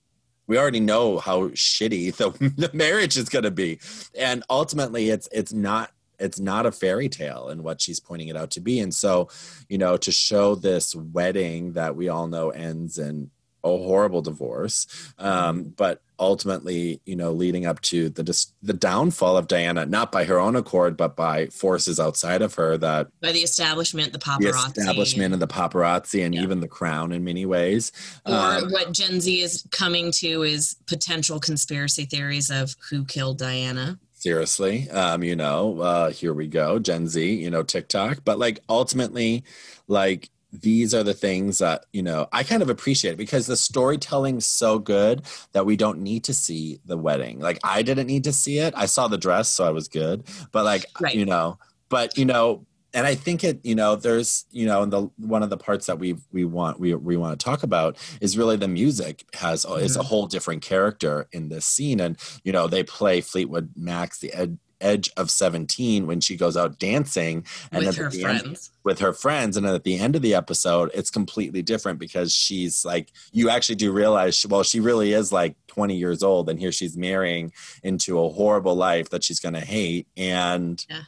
[SPEAKER 1] we already know how shitty [LAUGHS] the, the marriage is going to be. And ultimately it's it's not it's not a fairy tale and what she's pointing it out to be. And so you know to show this wedding that we all know ends in a horrible divorce, um, but ultimately, you know, leading up to the the downfall of Diana, not by her own accord, but by forces outside of her that
[SPEAKER 2] by the establishment, the paparazzi,
[SPEAKER 1] the establishment, and the paparazzi, and yeah. even the crown in many ways.
[SPEAKER 2] Or um, what Gen Z is coming to is potential conspiracy theories of who killed Diana
[SPEAKER 1] seriously um you know uh here we go gen z you know tiktok but like ultimately like these are the things that you know i kind of appreciate because the storytelling's so good that we don't need to see the wedding like i didn't need to see it i saw the dress so i was good but like
[SPEAKER 2] Right.
[SPEAKER 1] you know but you know and i think it you know there's you know and the one of the parts that we we want we, we want to talk about is really the music has is a
[SPEAKER 2] Mm-hmm.
[SPEAKER 1] whole different character in this scene and you know they play fleetwood mac's the ed, edge of 17 when she goes out dancing and
[SPEAKER 2] with her
[SPEAKER 1] the end-
[SPEAKER 2] friends.
[SPEAKER 1] with her friends and then at the end of the episode it's completely different because she's like you actually do realize she, well she really is like 20 years old and here she's marrying into a horrible life that she's going to hate and
[SPEAKER 2] Yeah.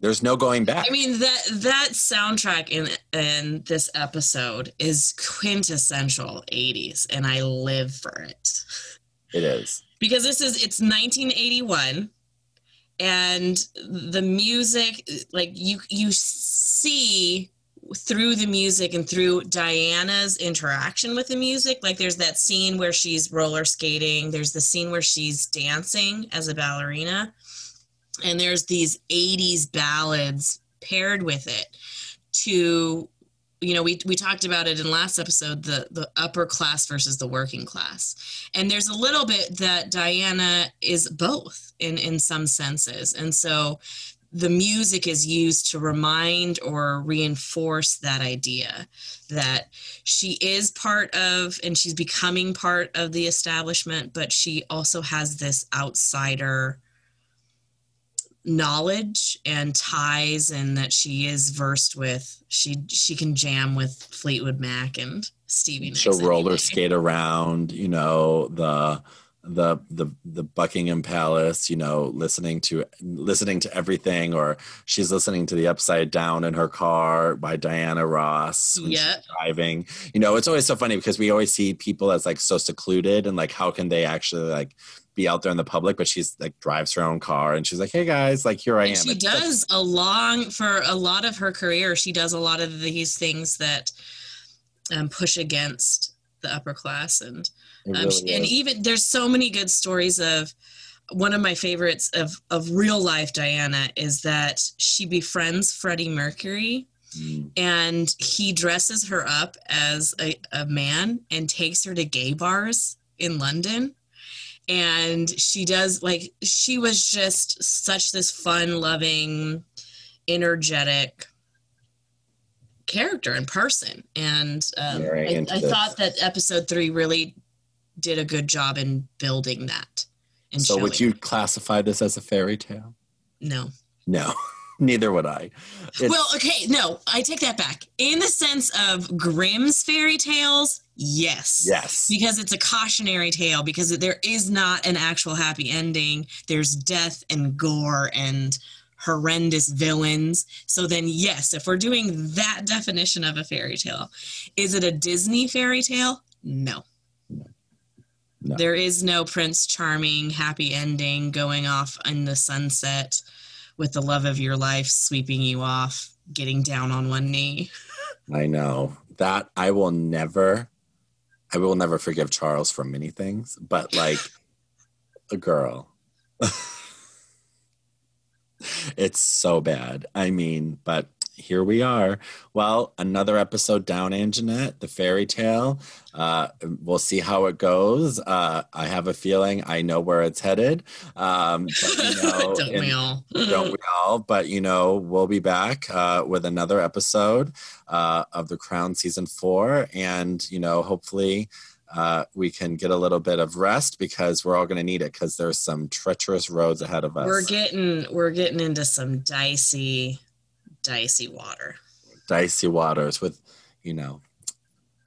[SPEAKER 1] there's no going back
[SPEAKER 2] I mean that that soundtrack in in this episode is quintessential 80s and I live for it.
[SPEAKER 1] it is
[SPEAKER 2] Because this is it's 1981 and the music like you you see through the music and through Diana's interaction with the music like there's that scene where she's roller skating there's the scene where she's dancing as a ballerina and there's these 80s ballads paired with it to you know we we talked about it in last episode the the upper class versus the working class. And there's a little bit that Diana is both in in some senses. And so the music is used to remind or reinforce that idea that she is part of and she's becoming part of the establishment but she also has this outsider knowledge and ties and that she is versed with she she can jam with Fleetwood Mac and Stevie Nicks
[SPEAKER 1] she'll roller skate around you know the the the the Buckingham Palace, you know, listening to listening to everything, or she's listening to the Upside Down in her car by Diana Ross when she's driving. You know, it's always so funny because we always see people as like so secluded and like how can they actually like be out there in the public? But she's like drives her own car and she's like, hey guys, like here I am.
[SPEAKER 2] She
[SPEAKER 1] It's-
[SPEAKER 2] does a long for a lot of her career. She does a lot of these things that um, push against the upper class, and um,
[SPEAKER 1] really
[SPEAKER 2] and even there's so many good stories of. One of my favorites of of real life Diana is that she befriends Freddie Mercury
[SPEAKER 1] Mm.
[SPEAKER 2] and he dresses her up as a, a man and takes her to gay bars in London. And she does like she was just such this fun loving, energetic character in person. And um, I, I thought that episode three really did a good job in building that. And
[SPEAKER 1] So would you classify this as a fairy tale?
[SPEAKER 2] No.
[SPEAKER 1] No, [LAUGHS] neither would I. It's-
[SPEAKER 2] Well, okay, no, I take that back. In the sense of Grimm's fairy tales, yes.
[SPEAKER 1] yes.
[SPEAKER 2] Because it's a cautionary tale, because there is not an actual happy ending. There's death and gore and horrendous villains. So then, yes, if we're doing that definition of a fairy tale, is it a Disney fairy tale? No.
[SPEAKER 1] No.
[SPEAKER 2] There is no Prince Charming happy ending going off in the sunset with the love of your life sweeping you off, getting down on one knee. [LAUGHS]
[SPEAKER 1] I know that I will never, I will never forgive Charles for many things, but like a girl, [LAUGHS] it's so bad. I mean, but here we are. Well, another episode down, Anjanette, the fairy tale. Uh, we'll see how it goes. Uh, I have a feeling I know where it's headed. Um, but, you [LAUGHS] know,
[SPEAKER 2] Don't
[SPEAKER 1] in-
[SPEAKER 2] we all?
[SPEAKER 1] don't we all? But you know, we'll be back uh, with another episode uh, of The Crown season four, and you know, hopefully. Uh, we can get a little bit of rest because we're all going to need it because there's some treacherous roads ahead of us.
[SPEAKER 2] We're getting we're getting into some dicey, dicey water.
[SPEAKER 1] dicey waters with, you know,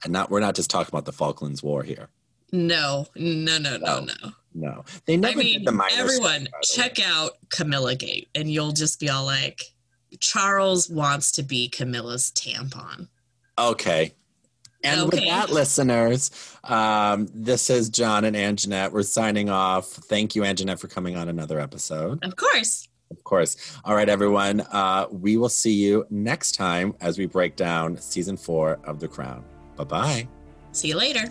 [SPEAKER 1] and not we're not just talking about the Falklands War here.
[SPEAKER 2] No, no, no, no,
[SPEAKER 1] No.
[SPEAKER 2] no.
[SPEAKER 1] No, they never
[SPEAKER 2] I mean,
[SPEAKER 1] did the minor.
[SPEAKER 2] everyone,
[SPEAKER 1] stuff, the way.
[SPEAKER 2] check out Camilla Gate, and you'll just be all like, Charles wants to be Camilla's tampon.
[SPEAKER 1] Okay. And with that, listeners, um, this is John and Anjanette. We're signing off. Thank you, Anjanette, for coming on another episode.
[SPEAKER 2] Of course.
[SPEAKER 1] Of course. All right, everyone. Uh, we will see you next time as we break down season four of The Crown. Bye bye.
[SPEAKER 2] See you later.